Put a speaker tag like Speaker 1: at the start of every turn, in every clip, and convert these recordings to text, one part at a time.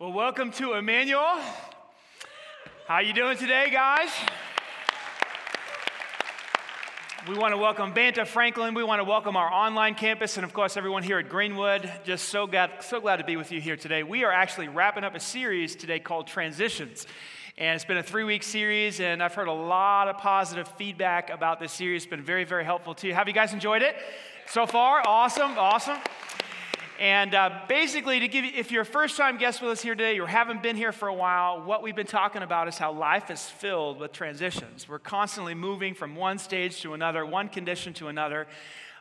Speaker 1: Well, welcome to Emmanuel. How you doing today, guys? We want to welcome Banta Franklin. We want to welcome our online campus, and of course, everyone here at Greenwood. Just so glad, so glad to be with you here today. We are actually wrapping up a series today called Transitions. And it's been a three week series, and I've heard a lot of positive feedback about this series. It's been very, very helpful to you. Have you guys enjoyed it so far? Awesome, awesome. And uh, basically, to give you, if you're a first time guest with us here today, you haven't been here for a while, what we've been talking about is how life is filled with transitions. We're constantly moving from one stage to another, one condition to another.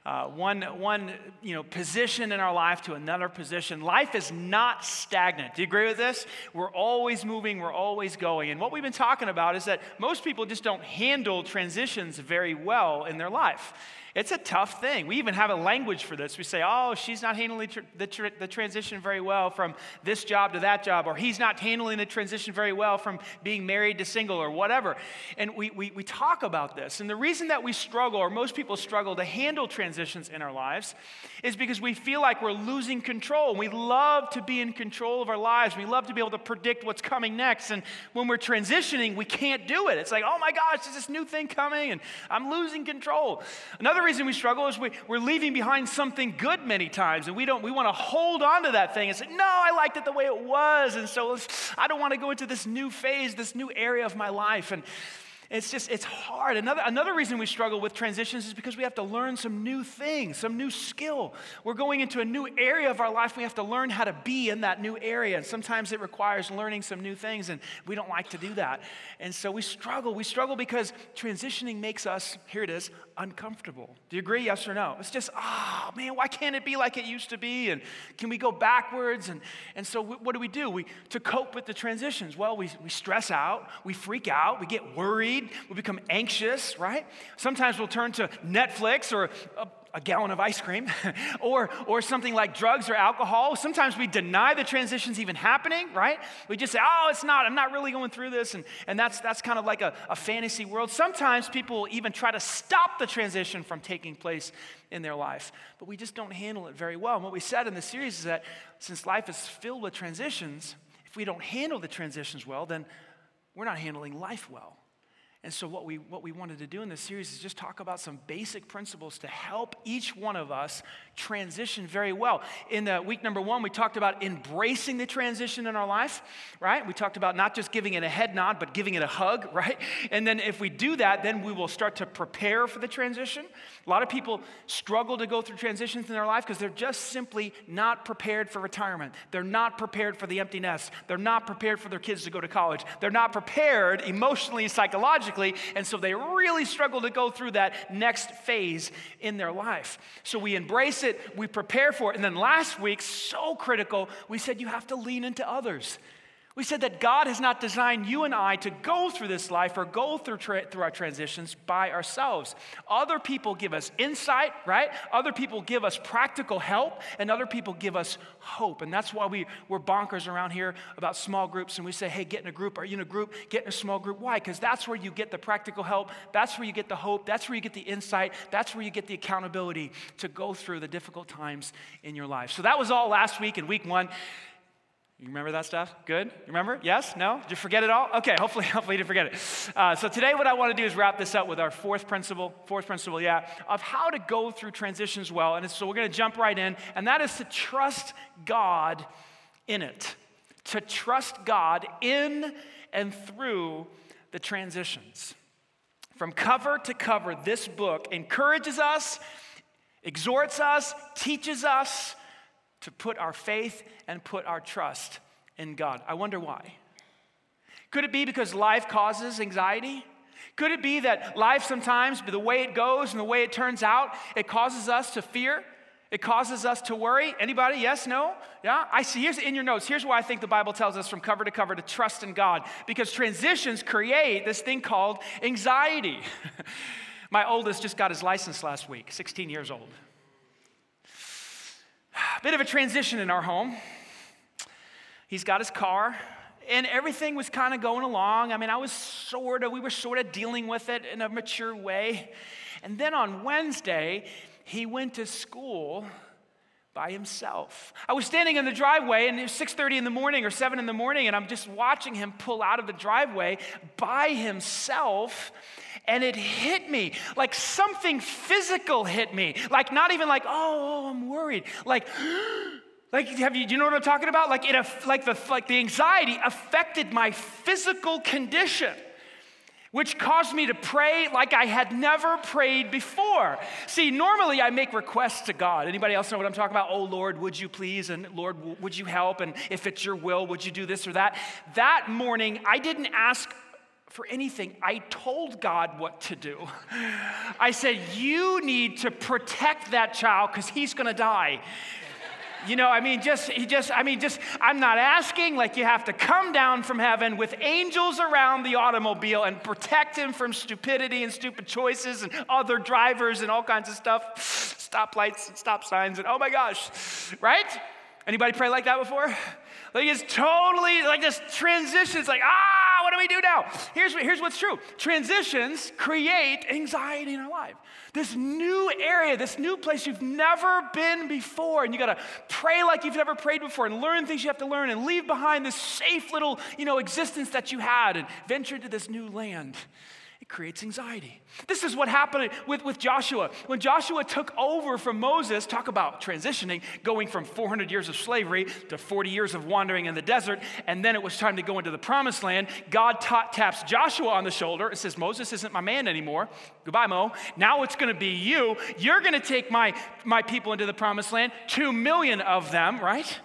Speaker 1: Uh, one, one you know, position in our life to another position. Life is not stagnant. Do you agree with this? We're always moving, we're always going. And what we've been talking about is that most people just don't handle transitions very well in their life. It's a tough thing. We even have a language for this. We say, oh, she's not handling the, tr- the transition very well from this job to that job, or he's not handling the transition very well from being married to single, or whatever. And we, we, we talk about this. And the reason that we struggle, or most people struggle to handle transitions in our lives, is because we feel like we're losing control. We love to be in control of our lives. We love to be able to predict what's coming next. And when we're transitioning, we can't do it. It's like, oh my gosh, there's this new thing coming, and I'm losing control. Another reason we struggle is we, we're leaving behind something good many times, and we don't. We want to hold on to that thing and say, "No, I liked it the way it was," and so I don't want to go into this new phase, this new area of my life. And it's just, it's hard. Another, another reason we struggle with transitions is because we have to learn some new things, some new skill. We're going into a new area of our life. We have to learn how to be in that new area. And sometimes it requires learning some new things, and we don't like to do that. And so we struggle. We struggle because transitioning makes us, here it is, uncomfortable. Do you agree? Yes or no? It's just, oh man, why can't it be like it used to be? And can we go backwards? And, and so what do we do? We, to cope with the transitions, well, we, we stress out, we freak out, we get worried, we become anxious, right? Sometimes we'll turn to Netflix or a, a gallon of ice cream or, or something like drugs or alcohol. Sometimes we deny the transitions even happening, right? We just say, oh, it's not, I'm not really going through this. And, and that's, that's kind of like a, a fantasy world. Sometimes people will even try to stop the transition from taking place in their life, but we just don't handle it very well. And what we said in the series is that since life is filled with transitions, if we don't handle the transitions well, then we're not handling life well. And so, what we, what we wanted to do in this series is just talk about some basic principles to help each one of us transition very well. In the week number one, we talked about embracing the transition in our life, right? We talked about not just giving it a head nod, but giving it a hug, right? And then, if we do that, then we will start to prepare for the transition. A lot of people struggle to go through transitions in their life because they're just simply not prepared for retirement. They're not prepared for the empty nest. They're not prepared for their kids to go to college. They're not prepared emotionally, psychologically, and so they really struggle to go through that next phase in their life. So we embrace it, we prepare for it, and then last week, so critical, we said you have to lean into others. We said that God has not designed you and I to go through this life or go through, tra- through our transitions by ourselves. Other people give us insight, right? Other people give us practical help, and other people give us hope. And that's why we, we're bonkers around here about small groups, and we say, hey, get in a group. Are you in a group? Get in a small group. Why? Because that's where you get the practical help, that's where you get the hope, that's where you get the insight, that's where you get the accountability to go through the difficult times in your life. So that was all last week in week one. You remember that stuff? Good? You remember? Yes? No? Did you forget it all? Okay, hopefully, hopefully you didn't forget it. Uh, so today what I want to do is wrap this up with our fourth principle, fourth principle, yeah, of how to go through transitions well. And so we're going to jump right in, and that is to trust God in it. To trust God in and through the transitions. From cover to cover, this book encourages us, exhorts us, teaches us, to put our faith and put our trust in God. I wonder why. Could it be because life causes anxiety? Could it be that life sometimes, the way it goes and the way it turns out, it causes us to fear? It causes us to worry. Anybody? Yes, no? Yeah? I see. Here's in your notes. Here's why I think the Bible tells us from cover to cover to trust in God. Because transitions create this thing called anxiety. My oldest just got his license last week, 16 years old. Bit of a transition in our home. He's got his car, and everything was kind of going along. I mean, I was sort of, we were sort of dealing with it in a mature way. And then on Wednesday, he went to school by himself. I was standing in the driveway and it was 6:30 in the morning or 7 in the morning and I'm just watching him pull out of the driveway by himself and it hit me like something physical hit me. Like not even like, "Oh, oh I'm worried." Like like have you do you know what I'm talking about? Like it like the like the anxiety affected my physical condition which caused me to pray like I had never prayed before. See, normally I make requests to God. Anybody else know what I'm talking about? Oh Lord, would you please? And Lord, would you help? And if it's your will, would you do this or that? That morning, I didn't ask for anything. I told God what to do. I said, You need to protect that child because he's going to die. You know, I mean, just, he just, I mean, just, I'm not asking, like, you have to come down from heaven with angels around the automobile and protect him from stupidity and stupid choices and other drivers and all kinds of stuff, stoplights and stop signs, and oh my gosh, right? Anybody pray like that before? Like, it's totally like this transition. It's like, ah, what do we do now? Here's, here's what's true transitions create anxiety in our life this new area, this new place you've never been before. And you got to pray like you've never prayed before and learn things you have to learn and leave behind this safe little, you know, existence that you had and venture into this new land it creates anxiety. This is what happened with, with Joshua. When Joshua took over from Moses, talk about transitioning, going from 400 years of slavery to 40 years of wandering in the desert, and then it was time to go into the promised land. God ta- taps Joshua on the shoulder and says, Moses isn't my man anymore. Goodbye, Mo. Now it's going to be you. You're going to take my, my people into the promised land, two million of them, right?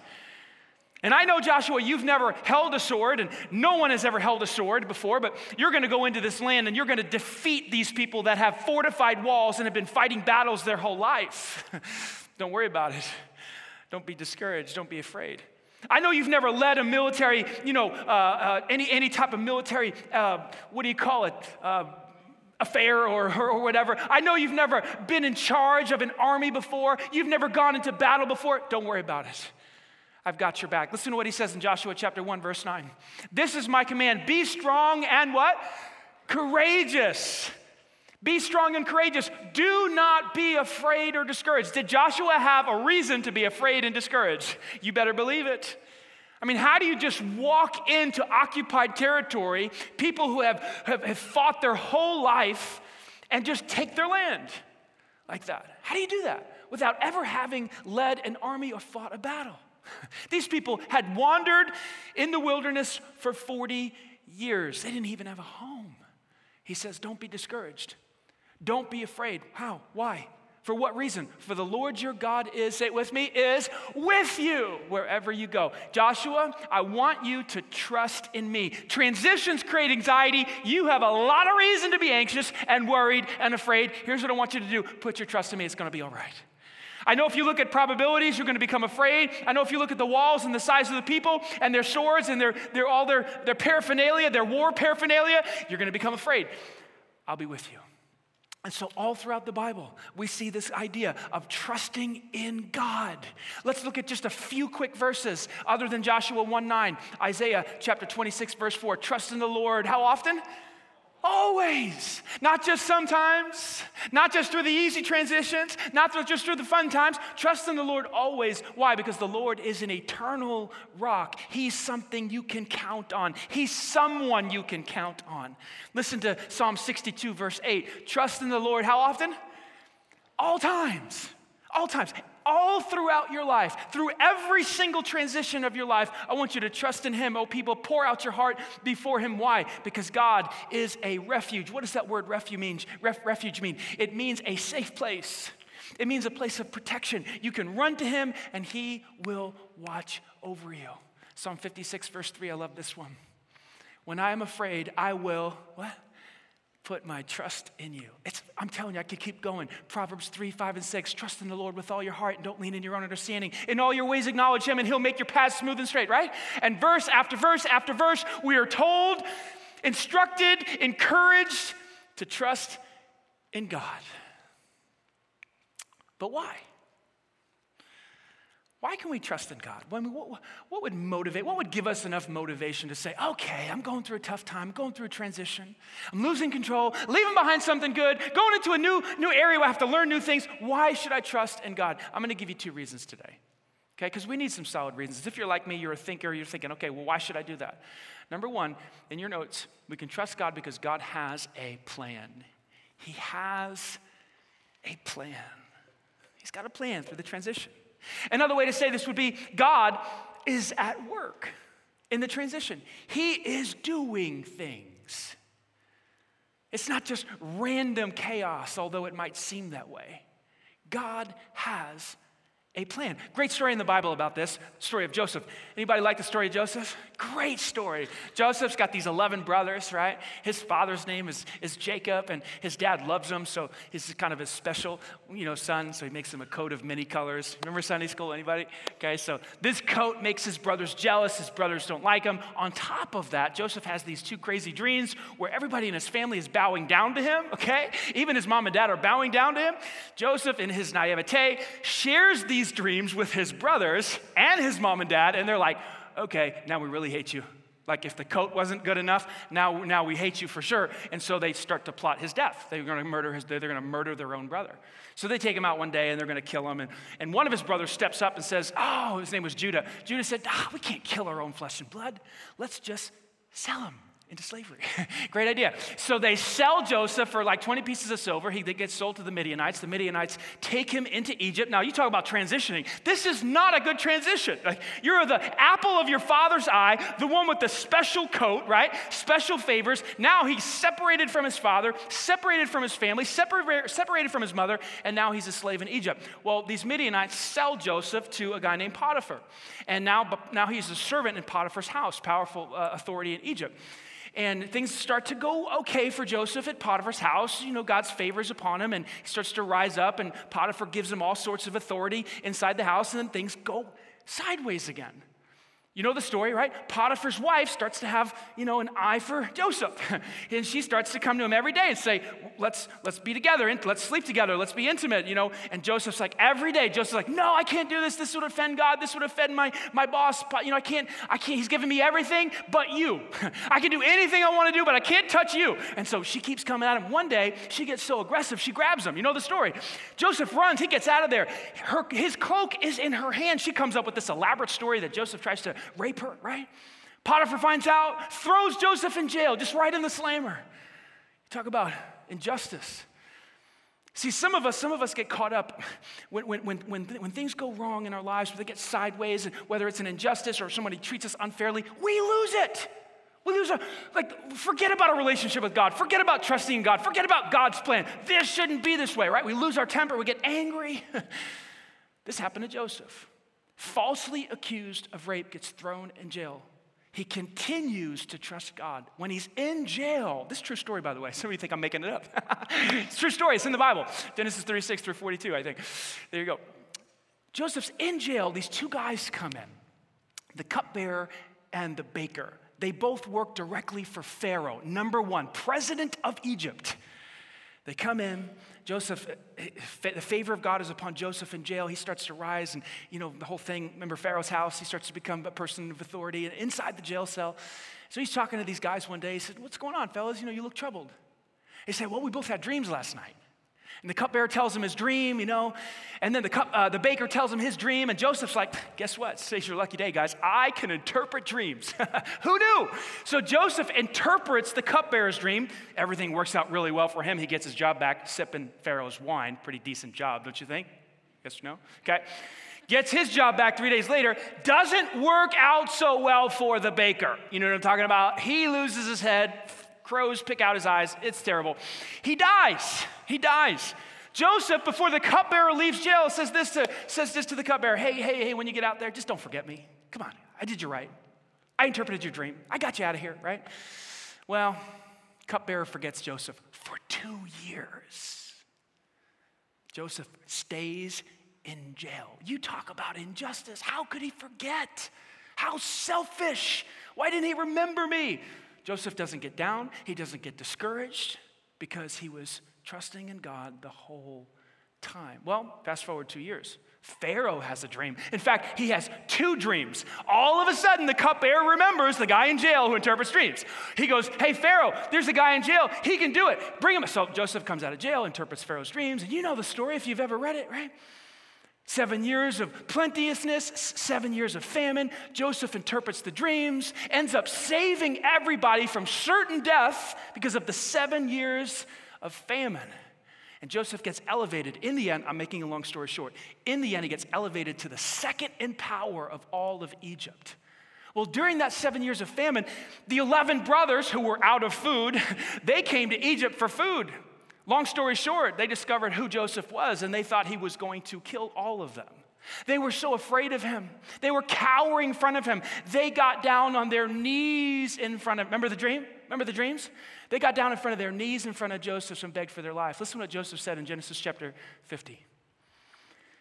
Speaker 1: And I know, Joshua, you've never held a sword, and no one has ever held a sword before, but you're going to go into this land and you're going to defeat these people that have fortified walls and have been fighting battles their whole life. Don't worry about it. Don't be discouraged. Don't be afraid. I know you've never led a military, you know, uh, uh, any, any type of military, uh, what do you call it? Uh, affair or, or whatever. I know you've never been in charge of an army before. You've never gone into battle before. Don't worry about it. I've got your back. Listen to what he says in Joshua chapter 1, verse 9. This is my command be strong and what? Courageous. Be strong and courageous. Do not be afraid or discouraged. Did Joshua have a reason to be afraid and discouraged? You better believe it. I mean, how do you just walk into occupied territory, people who have, have, have fought their whole life, and just take their land like that? How do you do that without ever having led an army or fought a battle? These people had wandered in the wilderness for 40 years. They didn't even have a home. He says, Don't be discouraged. Don't be afraid. How? Why? For what reason? For the Lord your God is, say it with me, is with you wherever you go. Joshua, I want you to trust in me. Transitions create anxiety. You have a lot of reason to be anxious and worried and afraid. Here's what I want you to do put your trust in me. It's going to be all right. I know if you look at probabilities, you're going to become afraid. I know if you look at the walls and the size of the people and their swords and their, their, all their, their paraphernalia, their war paraphernalia, you're going to become afraid. I'll be with you. And so, all throughout the Bible, we see this idea of trusting in God. Let's look at just a few quick verses other than Joshua 1 9, Isaiah chapter 26, verse 4. Trust in the Lord. How often? Always. Not just sometimes, not just through the easy transitions, not just through the fun times. Trust in the Lord always. Why? Because the Lord is an eternal rock. He's something you can count on, He's someone you can count on. Listen to Psalm 62, verse 8. Trust in the Lord how often? All times. All times all throughout your life, through every single transition of your life, I want you to trust in Him. Oh, people, pour out your heart before Him. Why? Because God is a refuge. What does that word refuge mean? Ref- refuge mean? It means a safe place. It means a place of protection. You can run to Him and He will watch over you. Psalm 56, verse 3, I love this one. When I am afraid, I will, what? Put my trust in you. It's, I'm telling you, I could keep going. Proverbs 3, 5, and 6. Trust in the Lord with all your heart and don't lean in your own understanding. In all your ways, acknowledge Him and He'll make your paths smooth and straight, right? And verse after verse after verse, we are told, instructed, encouraged to trust in God. But why? Why can we trust in God? Mean, what, what, would motivate, what would give us enough motivation to say, okay, I'm going through a tough time, I'm going through a transition, I'm losing control, leaving behind something good, going into a new, new area where I have to learn new things. Why should I trust in God? I'm going to give you two reasons today, okay? Because we need some solid reasons. If you're like me, you're a thinker, you're thinking, okay, well, why should I do that? Number one, in your notes, we can trust God because God has a plan. He has a plan. He's got a plan through the transition. Another way to say this would be God is at work in the transition, He is doing things. It's not just random chaos, although it might seem that way. God has a plan. Great story in the Bible about this, story of Joseph. Anybody like the story of Joseph? Great story. Joseph's got these 11 brothers, right? His father's name is, is Jacob, and his dad loves him, so he's kind of his special, you know, son, so he makes him a coat of many colors. Remember Sunday school, anybody? Okay, so this coat makes his brothers jealous. His brothers don't like him. On top of that, Joseph has these two crazy dreams where everybody in his family is bowing down to him, okay? Even his mom and dad are bowing down to him. Joseph, in his naivete, shares these these dreams with his brothers and his mom and dad, and they're like, okay, now we really hate you. Like if the coat wasn't good enough, now, now we hate you for sure. And so they start to plot his death. They're going to murder his, they're going to murder their own brother. So they take him out one day and they're going to kill him. And, and one of his brothers steps up and says, oh, his name was Judah. Judah said, ah, we can't kill our own flesh and blood. Let's just sell him into slavery. Great idea. So they sell Joseph for like 20 pieces of silver. He gets sold to the Midianites. The Midianites take him into Egypt. Now, you talk about transitioning. This is not a good transition. Like, you're the apple of your father's eye, the one with the special coat, right? Special favors. Now he's separated from his father, separated from his family, separated, separated from his mother, and now he's a slave in Egypt. Well, these Midianites sell Joseph to a guy named Potiphar. And now, now he's a servant in Potiphar's house, powerful uh, authority in Egypt. And things start to go okay for Joseph at Potiphar's house. You know, God's favors upon him, and he starts to rise up, and Potiphar gives him all sorts of authority inside the house, and then things go sideways again. You know the story, right? Potiphar's wife starts to have, you know, an eye for Joseph. and she starts to come to him every day and say, let's, let's be together, and let's sleep together, let's be intimate, you know. And Joseph's like, every day, Joseph's like, no, I can't do this. This would offend God. This would offend my, my boss. You know, I can't, I can't, he's given me everything but you. I can do anything I want to do, but I can't touch you. And so she keeps coming at him. One day, she gets so aggressive, she grabs him. You know the story. Joseph runs, he gets out of there. Her, his cloak is in her hand. She comes up with this elaborate story that Joseph tries to rape her, right? Potiphar finds out, throws Joseph in jail, just right in the slammer. Talk about injustice. See, some of us, some of us get caught up when, when, when, when, when things go wrong in our lives, they get sideways, and whether it's an injustice or somebody treats us unfairly, we lose it. We lose our, like, forget about a relationship with God. Forget about trusting God. Forget about God's plan. This shouldn't be this way, right? We lose our temper. We get angry. this happened to Joseph falsely accused of rape, gets thrown in jail. He continues to trust God. When he's in jail, this is true story, by the way. Some of you think I'm making it up. it's true story, it's in the Bible. Genesis 36 through 42, I think. There you go. Joseph's in jail. These two guys come in the cupbearer and the baker. They both work directly for Pharaoh, number one, president of Egypt. They come in, Joseph, eh, eh, the favor of God is upon Joseph in jail. He starts to rise, and you know, the whole thing. Remember Pharaoh's house? He starts to become a person of authority and inside the jail cell. So he's talking to these guys one day. He said, What's going on, fellas? You know, you look troubled. They said, Well, we both had dreams last night. And the cupbearer tells him his dream, you know, and then the, cup, uh, the baker tells him his dream, and Joseph's like, guess what? Today's your lucky day, guys. I can interpret dreams. Who knew? So Joseph interprets the cupbearer's dream. Everything works out really well for him. He gets his job back sipping Pharaoh's wine. Pretty decent job, don't you think? Yes or no? Okay. Gets his job back three days later. Doesn't work out so well for the baker. You know what I'm talking about? He loses his head, Crows pick out his eyes. It's terrible. He dies. He dies. Joseph, before the cupbearer leaves jail, says this to, says this to the cupbearer Hey, hey, hey, when you get out there, just don't forget me. Come on, I did you right. I interpreted your dream. I got you out of here, right? Well, cupbearer forgets Joseph for two years. Joseph stays in jail. You talk about injustice. How could he forget? How selfish. Why didn't he remember me? Joseph doesn't get down, he doesn't get discouraged because he was trusting in God the whole time. Well, fast forward two years. Pharaoh has a dream. In fact, he has two dreams. All of a sudden, the cupbearer remembers the guy in jail who interprets dreams. He goes, Hey, Pharaoh, there's a guy in jail. He can do it. Bring him. So Joseph comes out of jail, interprets Pharaoh's dreams. And you know the story if you've ever read it, right? Seven years of plenteousness, seven years of famine. Joseph interprets the dreams, ends up saving everybody from certain death because of the seven years of famine. And Joseph gets elevated. In the end, I'm making a long story short. In the end, he gets elevated to the second in power of all of Egypt. Well, during that seven years of famine, the 11 brothers who were out of food, they came to Egypt for food. Long story short, they discovered who Joseph was and they thought he was going to kill all of them. They were so afraid of him. They were cowering in front of him. They got down on their knees in front of Remember the dream? Remember the dreams? They got down in front of their knees in front of Joseph and begged for their life. Listen to what Joseph said in Genesis chapter 50.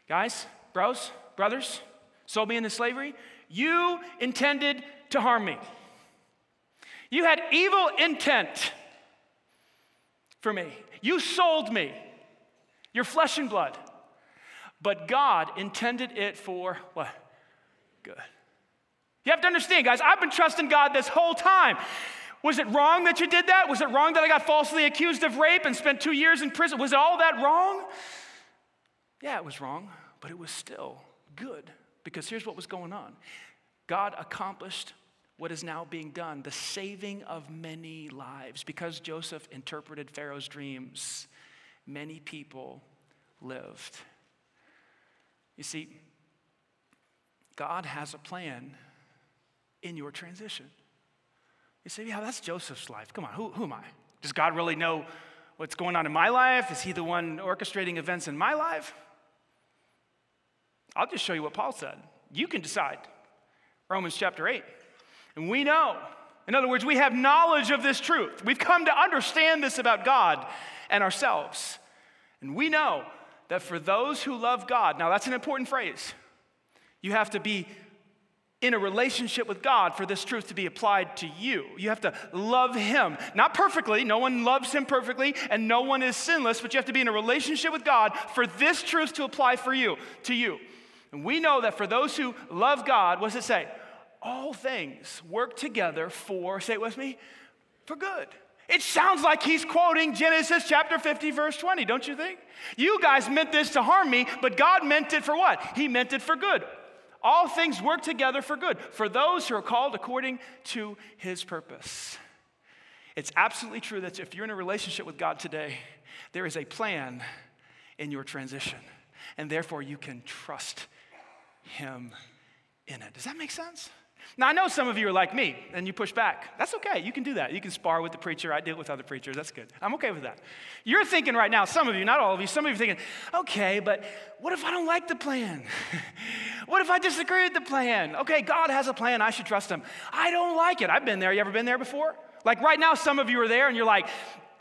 Speaker 1: Guys, bros, brothers, sold me into slavery. You intended to harm me. You had evil intent for me. You sold me, your flesh and blood. But God intended it for what? Good. You have to understand, guys, I've been trusting God this whole time. Was it wrong that you did that? Was it wrong that I got falsely accused of rape and spent two years in prison? Was it all that wrong? Yeah, it was wrong, but it was still good because here's what was going on God accomplished what is now being done the saving of many lives. Because Joseph interpreted Pharaoh's dreams, many people lived. You see, God has a plan in your transition. You say, yeah, that's Joseph's life. Come on, who, who am I? Does God really know what's going on in my life? Is he the one orchestrating events in my life? I'll just show you what Paul said. You can decide. Romans chapter 8. And we know, in other words, we have knowledge of this truth. We've come to understand this about God and ourselves. And we know that for those who love God, now that's an important phrase. You have to be in a relationship with God for this truth to be applied to you. You have to love Him. Not perfectly, no one loves Him perfectly, and no one is sinless, but you have to be in a relationship with God for this truth to apply for you, to you. And we know that for those who love God, what does it say? All things work together for, say it with me, for good. It sounds like he's quoting Genesis chapter 50, verse 20, don't you think? You guys meant this to harm me, but God meant it for what? He meant it for good. All things work together for good for those who are called according to his purpose. It's absolutely true that if you're in a relationship with God today, there is a plan in your transition, and therefore you can trust him in it. Does that make sense? Now, I know some of you are like me and you push back. That's okay. You can do that. You can spar with the preacher. I deal with other preachers. That's good. I'm okay with that. You're thinking right now, some of you, not all of you, some of you are thinking, okay, but what if I don't like the plan? what if I disagree with the plan? Okay, God has a plan. I should trust him. I don't like it. I've been there. You ever been there before? Like right now, some of you are there and you're like,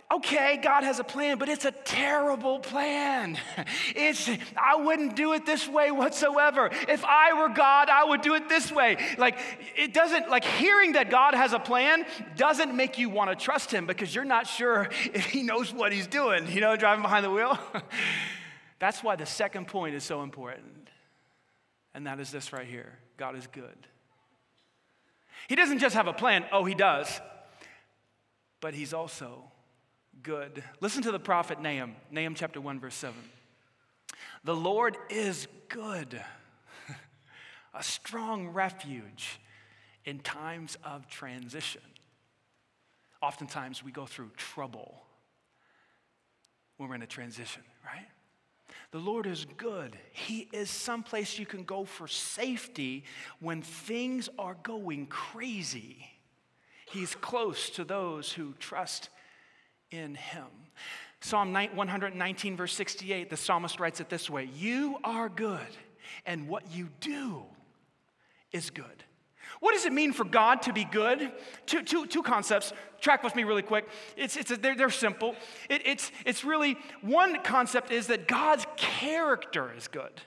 Speaker 1: okay, God has a plan, but it's a terrible plan. It's, I wouldn't do it this way whatsoever. If I were God, I would do it this way. Like, it doesn't, like, hearing that God has a plan doesn't make you want to trust Him because you're not sure if He knows what He's doing, you know, driving behind the wheel. That's why the second point is so important. And that is this right here God is good. He doesn't just have a plan, oh, He does, but He's also good. Listen to the prophet Nahum, Nahum chapter 1, verse 7. The Lord is good, a strong refuge in times of transition. Oftentimes we go through trouble when we're in a transition, right? The Lord is good. He is someplace you can go for safety when things are going crazy. He's close to those who trust in him. Psalm 119, verse 68, the psalmist writes it this way You are good, and what you do is good. What does it mean for God to be good? Two, two, two concepts. Track with me really quick. It's, it's a, they're, they're simple. It, it's, it's really one concept is that God's character is good.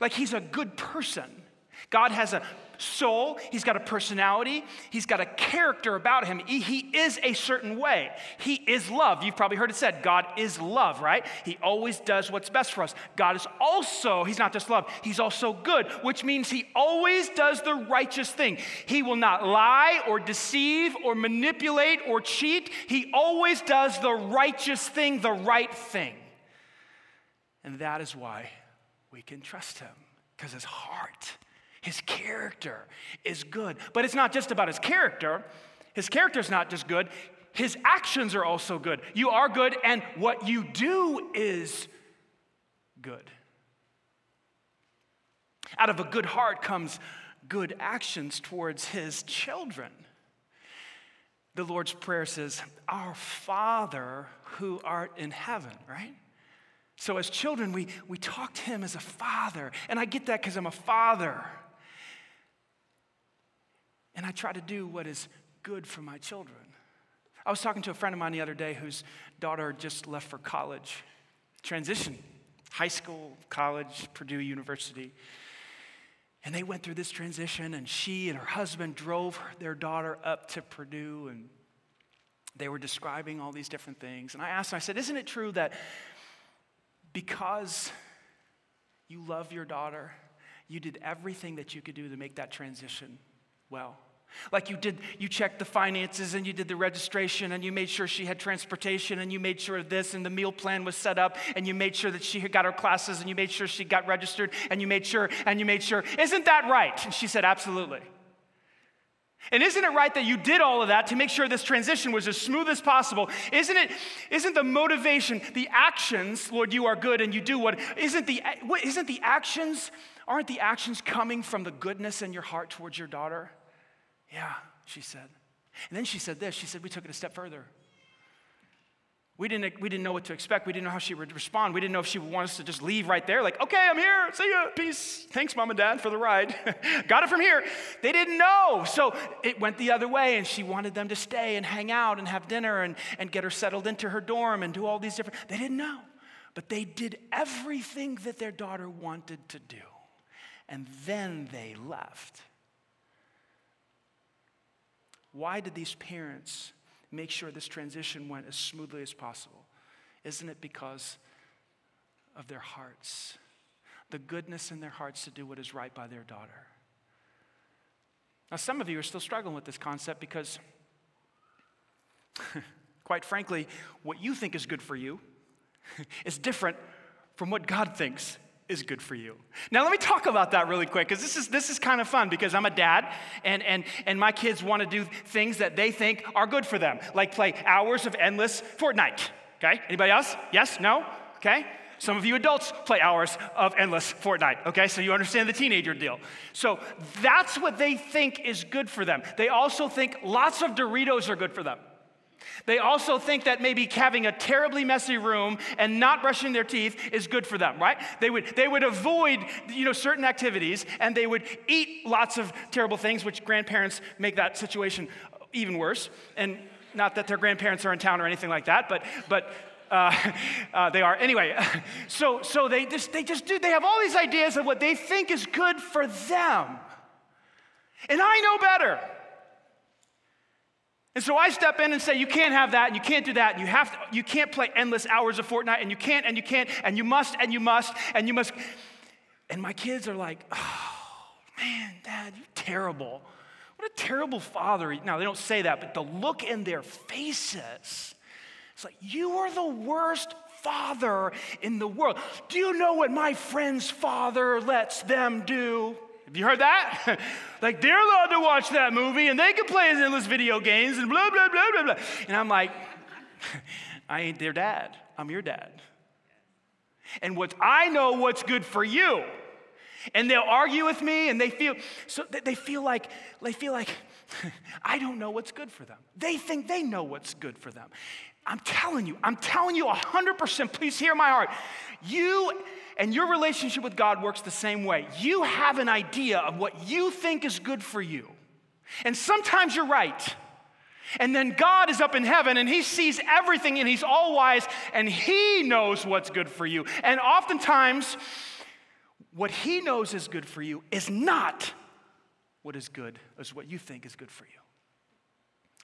Speaker 1: Like he's a good person. God has a soul, he's got a personality, he's got a character about him. He, is a certain way. He is love. You've probably heard it said, God is love, right? He always does what's best for us. God is also, he's not just love, he's also good, which means he always does the righteous thing. He will not lie or deceive or manipulate or cheat. He always does the righteous thing, the right thing. And that is why we can trust him, because his heart his character is good. But it's not just about his character. His character is not just good, his actions are also good. You are good, and what you do is good. Out of a good heart comes good actions towards his children. The Lord's Prayer says, Our Father who art in heaven, right? So as children, we, we talk to him as a father. And I get that because I'm a father. And I try to do what is good for my children. I was talking to a friend of mine the other day whose daughter just left for college, transition, high school, college, Purdue University. And they went through this transition, and she and her husband drove their daughter up to Purdue, and they were describing all these different things. And I asked them, I said, Isn't it true that because you love your daughter, you did everything that you could do to make that transition well? Like you did, you checked the finances and you did the registration and you made sure she had transportation and you made sure of this and the meal plan was set up and you made sure that she got her classes and you made sure she got registered and you made sure and you made sure. Isn't that right? And she said, Absolutely. And isn't it right that you did all of that to make sure this transition was as smooth as possible? Isn't it, isn't the motivation, the actions, Lord, you are good and you do what, isn't the, what, isn't the actions, aren't the actions coming from the goodness in your heart towards your daughter? Yeah, she said. And then she said this she said, We took it a step further. We didn't, we didn't know what to expect. We didn't know how she would respond. We didn't know if she would want us to just leave right there, like, okay, I'm here. See ya. Peace. Thanks, mom and dad, for the ride. Got it from here. They didn't know. So it went the other way, and she wanted them to stay and hang out and have dinner and, and get her settled into her dorm and do all these different. They didn't know. But they did everything that their daughter wanted to do. And then they left. Why did these parents make sure this transition went as smoothly as possible? Isn't it because of their hearts? The goodness in their hearts to do what is right by their daughter. Now, some of you are still struggling with this concept because, quite frankly, what you think is good for you is different from what God thinks is good for you. Now, let me talk about that really quick because this is, this is kind of fun because I'm a dad and, and, and my kids want to do things that they think are good for them, like play hours of endless Fortnite. Okay? Anybody else? Yes? No? Okay? Some of you adults play hours of endless Fortnite, okay? So you understand the teenager deal. So that's what they think is good for them. They also think lots of Doritos are good for them. They also think that maybe having a terribly messy room and not brushing their teeth is good for them, right? They would, they would avoid you know, certain activities and they would eat lots of terrible things, which grandparents make that situation even worse. And not that their grandparents are in town or anything like that, but, but uh, uh, they are. Anyway, so, so they, just, they just do, they have all these ideas of what they think is good for them. And I know better. And so I step in and say, you can't have that, and you can't do that, and you have to, you can't play endless hours of Fortnite, and you can't, and you can't, and you must, and you must, and you must. And my kids are like, oh, man, Dad, you're terrible. What a terrible father. Now, they don't say that, but the look in their faces, it's like, you are the worst father in the world. Do you know what my friend's father lets them do? Have you heard that? like they're allowed to watch that movie and they can play endless video games and blah, blah, blah, blah, blah. And I'm like, I ain't their dad. I'm your dad. And what I know what's good for you. And they'll argue with me and they feel so they feel like they feel like I don't know what's good for them. They think they know what's good for them. I'm telling you, I'm telling you 100%, please hear my heart. You and your relationship with God works the same way. You have an idea of what you think is good for you. And sometimes you're right. And then God is up in heaven and he sees everything and he's all wise and he knows what's good for you. And oftentimes, what he knows is good for you is not what is good, is what you think is good for you.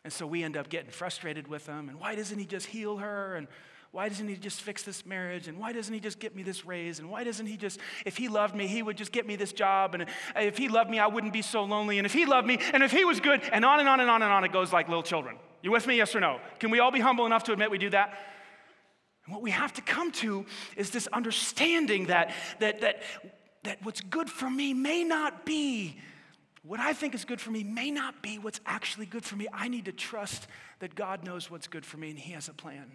Speaker 1: And so we end up getting frustrated with him. And why doesn't he just heal her? And why doesn't he just fix this marriage? And why doesn't he just get me this raise? And why doesn't he just, if he loved me, he would just get me this job? And if he loved me, I wouldn't be so lonely. And if he loved me, and if he was good, and on and on and on and on, it goes like little children. You with me, yes or no? Can we all be humble enough to admit we do that? And what we have to come to is this understanding that, that, that, that what's good for me may not be what I think is good for me may not be what's actually good for me. I need to trust that God knows what's good for me and He has a plan.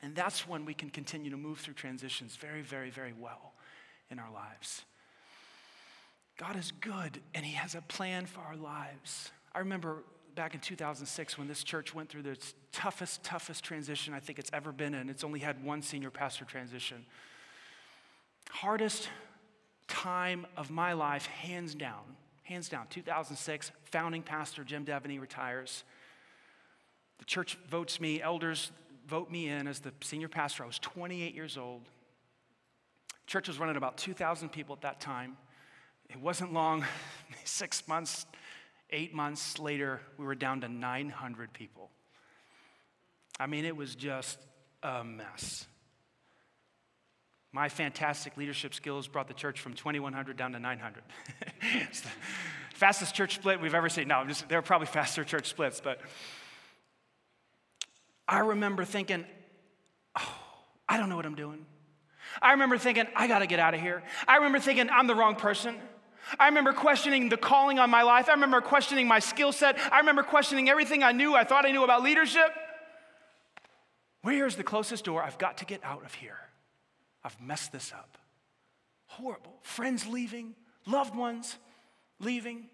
Speaker 1: And that's when we can continue to move through transitions very, very, very well in our lives. God is good and He has a plan for our lives. I remember back in 2006 when this church went through the toughest, toughest transition I think it's ever been in. It's only had one senior pastor transition. Hardest time of my life, hands down. Hands down. 2006, founding pastor Jim Devaney retires. The church votes me, elders vote me in as the senior pastor. I was 28 years old. Church was running about 2,000 people at that time. It wasn't long, six months, eight months later, we were down to 900 people. I mean, it was just a mess. My fantastic leadership skills brought the church from 2,100 down to 900. it's the fastest church split we've ever seen. No, just, there are probably faster church splits, but I remember thinking, oh, I don't know what I'm doing. I remember thinking, I got to get out of here. I remember thinking, I'm the wrong person. I remember questioning the calling on my life. I remember questioning my skill set. I remember questioning everything I knew, I thought I knew about leadership. Where is the closest door? I've got to get out of here. I've messed this up. Horrible. Friends leaving, loved ones leaving.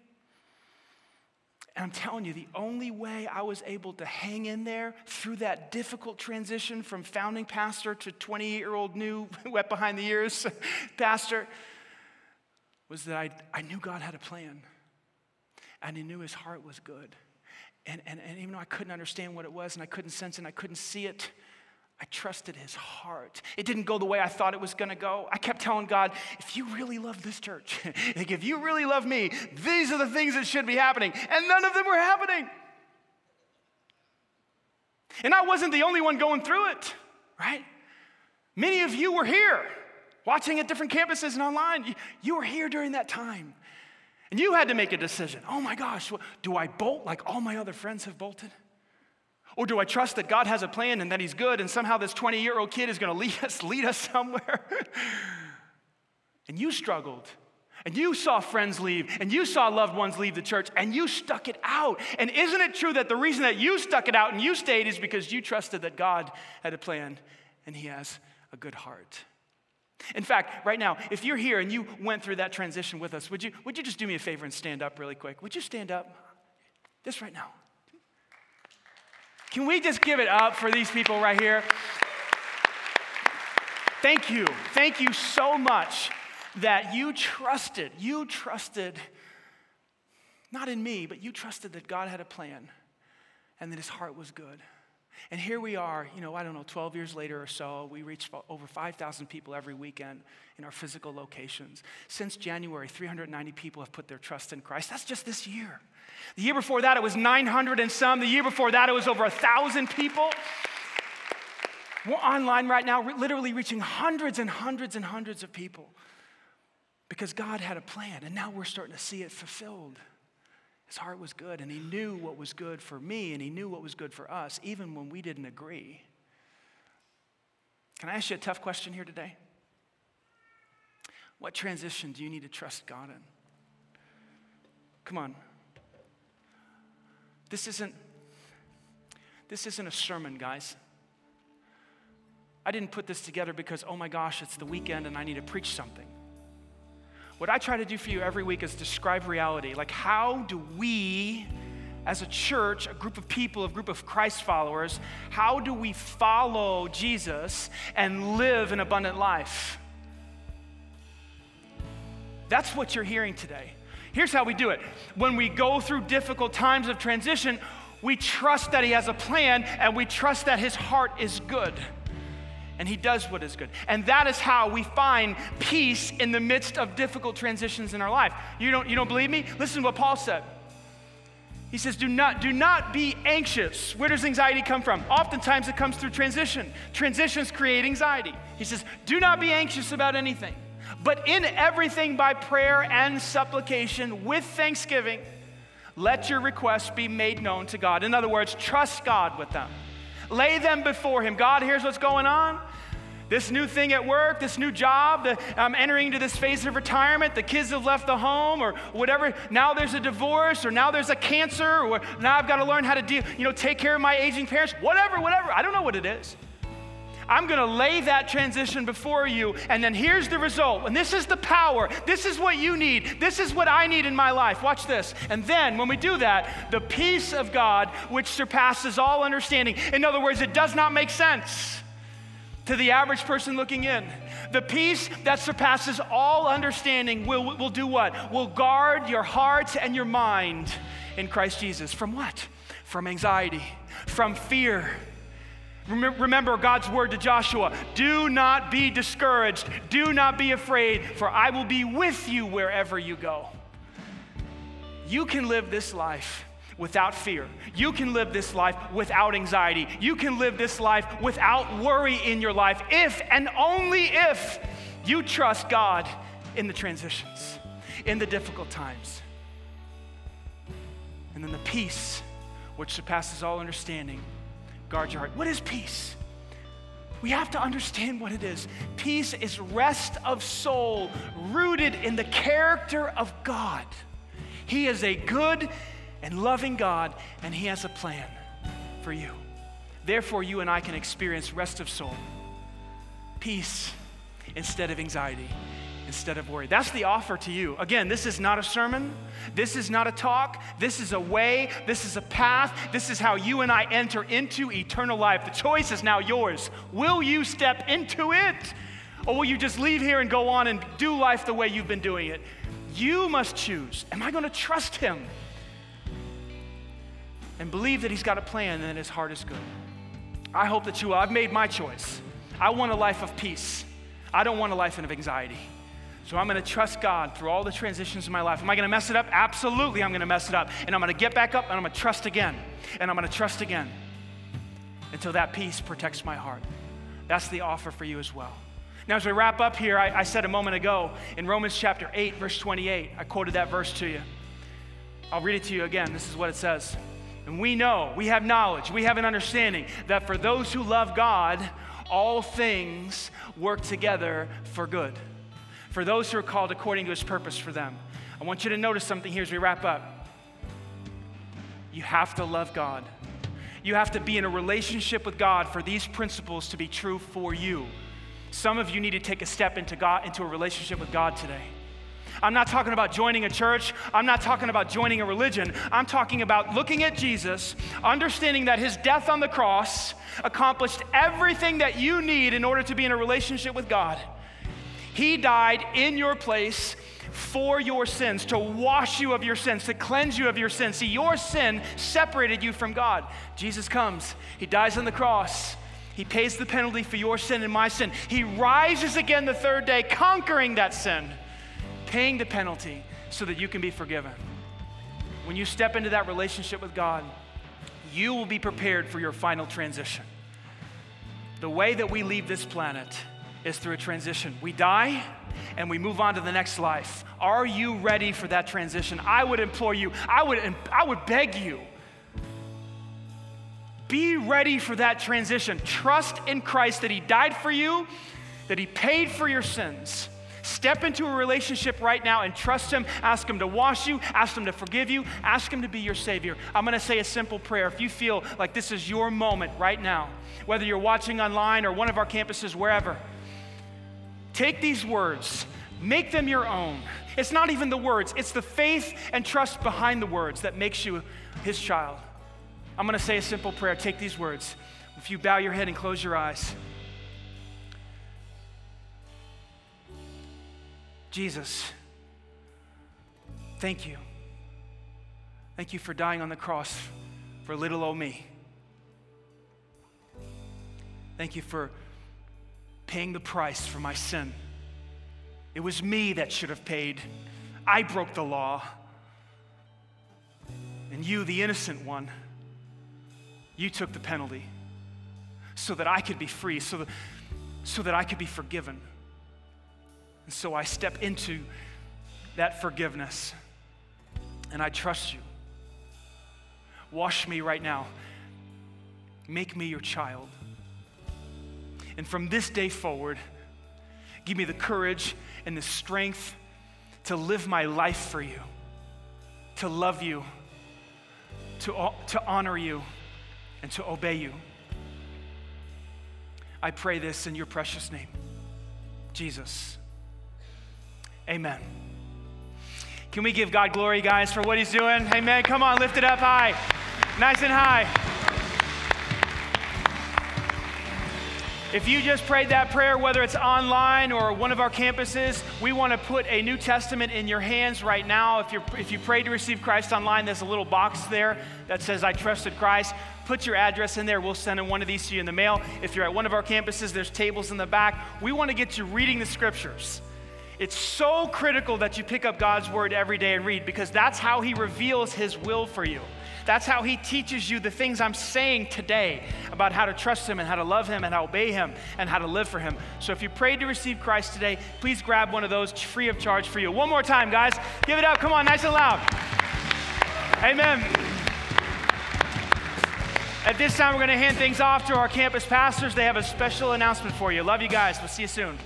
Speaker 1: And I'm telling you, the only way I was able to hang in there through that difficult transition from founding pastor to 28 year old new, wet behind the ears pastor was that I, I knew God had a plan and He knew his heart was good. And, and, and even though I couldn't understand what it was and I couldn't sense it and I couldn't see it, I trusted his heart. It didn't go the way I thought it was going to go. I kept telling God, if you really love this church, like if you really love me, these are the things that should be happening. And none of them were happening. And I wasn't the only one going through it, right? Many of you were here watching at different campuses and online. You were here during that time. And you had to make a decision. Oh my gosh, do I bolt like all my other friends have bolted? Or do I trust that God has a plan and that He's good and somehow this 20 year old kid is going to lead us, lead us somewhere? and you struggled. And you saw friends leave, and you saw loved ones leave the church, and you stuck it out. And isn't it true that the reason that you stuck it out and you stayed is because you trusted that God had a plan and He has a good heart? In fact, right now, if you're here and you went through that transition with us, would you, would you just do me a favor and stand up really quick? Would you stand up? Just right now. Can we just give it up for these people right here? Thank you. Thank you so much that you trusted. You trusted, not in me, but you trusted that God had a plan and that his heart was good. And here we are, you know, I don't know, 12 years later or so, we reach over 5,000 people every weekend in our physical locations. Since January, 390 people have put their trust in Christ. That's just this year. The year before that, it was 900 and some. The year before that, it was over 1,000 people. We're online right now, literally reaching hundreds and hundreds and hundreds of people because God had a plan, and now we're starting to see it fulfilled. His heart was good, and He knew what was good for me, and He knew what was good for us, even when we didn't agree. Can I ask you a tough question here today? What transition do you need to trust God in? Come on, this isn't this isn't a sermon, guys. I didn't put this together because, oh my gosh, it's the weekend and I need to preach something. What I try to do for you every week is describe reality. Like, how do we, as a church, a group of people, a group of Christ followers, how do we follow Jesus and live an abundant life? That's what you're hearing today. Here's how we do it when we go through difficult times of transition, we trust that He has a plan and we trust that His heart is good. And He does what is good. And that is how we find peace in the midst of difficult transitions in our life. You don't, you don't believe me? Listen to what Paul said. He says, do not, do not be anxious. Where does anxiety come from? Oftentimes it comes through transition. Transitions create anxiety. He says, do not be anxious about anything, but in everything by prayer and supplication with thanksgiving, let your requests be made known to God. In other words, trust God with them. Lay them before Him. God, here's what's going on. This new thing at work, this new job, the, I'm entering into this phase of retirement, the kids have left the home or whatever. Now there's a divorce or now there's a cancer or now I've got to learn how to deal, you know, take care of my aging parents, whatever, whatever. I don't know what it is. I'm going to lay that transition before you, and then here's the result. And this is the power. This is what you need. This is what I need in my life. Watch this. And then when we do that, the peace of God, which surpasses all understanding. In other words, it does not make sense to the average person looking in. The peace that surpasses all understanding will, will do what? Will guard your heart and your mind in Christ Jesus. From what? From anxiety, from fear. Remember God's word to Joshua do not be discouraged, do not be afraid, for I will be with you wherever you go. You can live this life without fear. You can live this life without anxiety. You can live this life without worry in your life if and only if you trust God in the transitions, in the difficult times. And then the peace, which surpasses all understanding, guards your heart. What is peace? We have to understand what it is. Peace is rest of soul rooted in the character of God. He is a good and loving God, and He has a plan for you. Therefore, you and I can experience rest of soul, peace instead of anxiety, instead of worry. That's the offer to you. Again, this is not a sermon. This is not a talk. This is a way. This is a path. This is how you and I enter into eternal life. The choice is now yours. Will you step into it? Or will you just leave here and go on and do life the way you've been doing it? You must choose. Am I going to trust Him? And believe that He's got a plan and that His heart is good. I hope that you will. I've made my choice. I want a life of peace. I don't want a life of anxiety. So I'm going to trust God through all the transitions in my life. Am I going to mess it up? Absolutely, I'm going to mess it up. And I'm going to get back up and I'm going to trust again. And I'm going to trust again until that peace protects my heart. That's the offer for you as well. Now, as we wrap up here, I, I said a moment ago in Romans chapter 8, verse 28, I quoted that verse to you. I'll read it to you again. This is what it says. And we know, we have knowledge, we have an understanding that for those who love God, all things work together for good. For those who are called according to his purpose for them. I want you to notice something here as we wrap up. You have to love God. You have to be in a relationship with God for these principles to be true for you. Some of you need to take a step into God into a relationship with God today. I'm not talking about joining a church. I'm not talking about joining a religion. I'm talking about looking at Jesus, understanding that his death on the cross accomplished everything that you need in order to be in a relationship with God. He died in your place for your sins, to wash you of your sins, to cleanse you of your sins. See, your sin separated you from God. Jesus comes, He dies on the cross. He pays the penalty for your sin and my sin. He rises again the third day, conquering that sin paying the penalty so that you can be forgiven. When you step into that relationship with God, you will be prepared for your final transition. The way that we leave this planet is through a transition. We die and we move on to the next life. Are you ready for that transition? I would implore you, I would, I would beg you. Be ready for that transition. Trust in Christ that He died for you, that He paid for your sins, Step into a relationship right now and trust Him. Ask Him to wash you, ask Him to forgive you, ask Him to be your Savior. I'm going to say a simple prayer. If you feel like this is your moment right now, whether you're watching online or one of our campuses, wherever, take these words, make them your own. It's not even the words, it's the faith and trust behind the words that makes you His child. I'm going to say a simple prayer. Take these words. If you bow your head and close your eyes. Jesus, thank you. Thank you for dying on the cross for little old me. Thank you for paying the price for my sin. It was me that should have paid. I broke the law. And you, the innocent one, you took the penalty so that I could be free, so that, so that I could be forgiven. And so I step into that forgiveness and I trust you. Wash me right now. Make me your child. And from this day forward, give me the courage and the strength to live my life for you, to love you, to, to honor you, and to obey you. I pray this in your precious name, Jesus. Amen. Can we give God glory, guys, for what He's doing? Amen. Come on, lift it up high, nice and high. If you just prayed that prayer, whether it's online or one of our campuses, we want to put a New Testament in your hands right now. If, you're, if you prayed to receive Christ online, there's a little box there that says, I trusted Christ. Put your address in there. We'll send one of these to you in the mail. If you're at one of our campuses, there's tables in the back. We want to get you reading the scriptures. It's so critical that you pick up God's word every day and read because that's how He reveals His will for you. That's how He teaches you the things I'm saying today about how to trust Him and how to love Him and how to obey Him and how to live for Him. So if you prayed to receive Christ today, please grab one of those free of charge for you. One more time, guys. Give it up. Come on, nice and loud. Amen. At this time, we're going to hand things off to our campus pastors. They have a special announcement for you. Love you guys. We'll see you soon.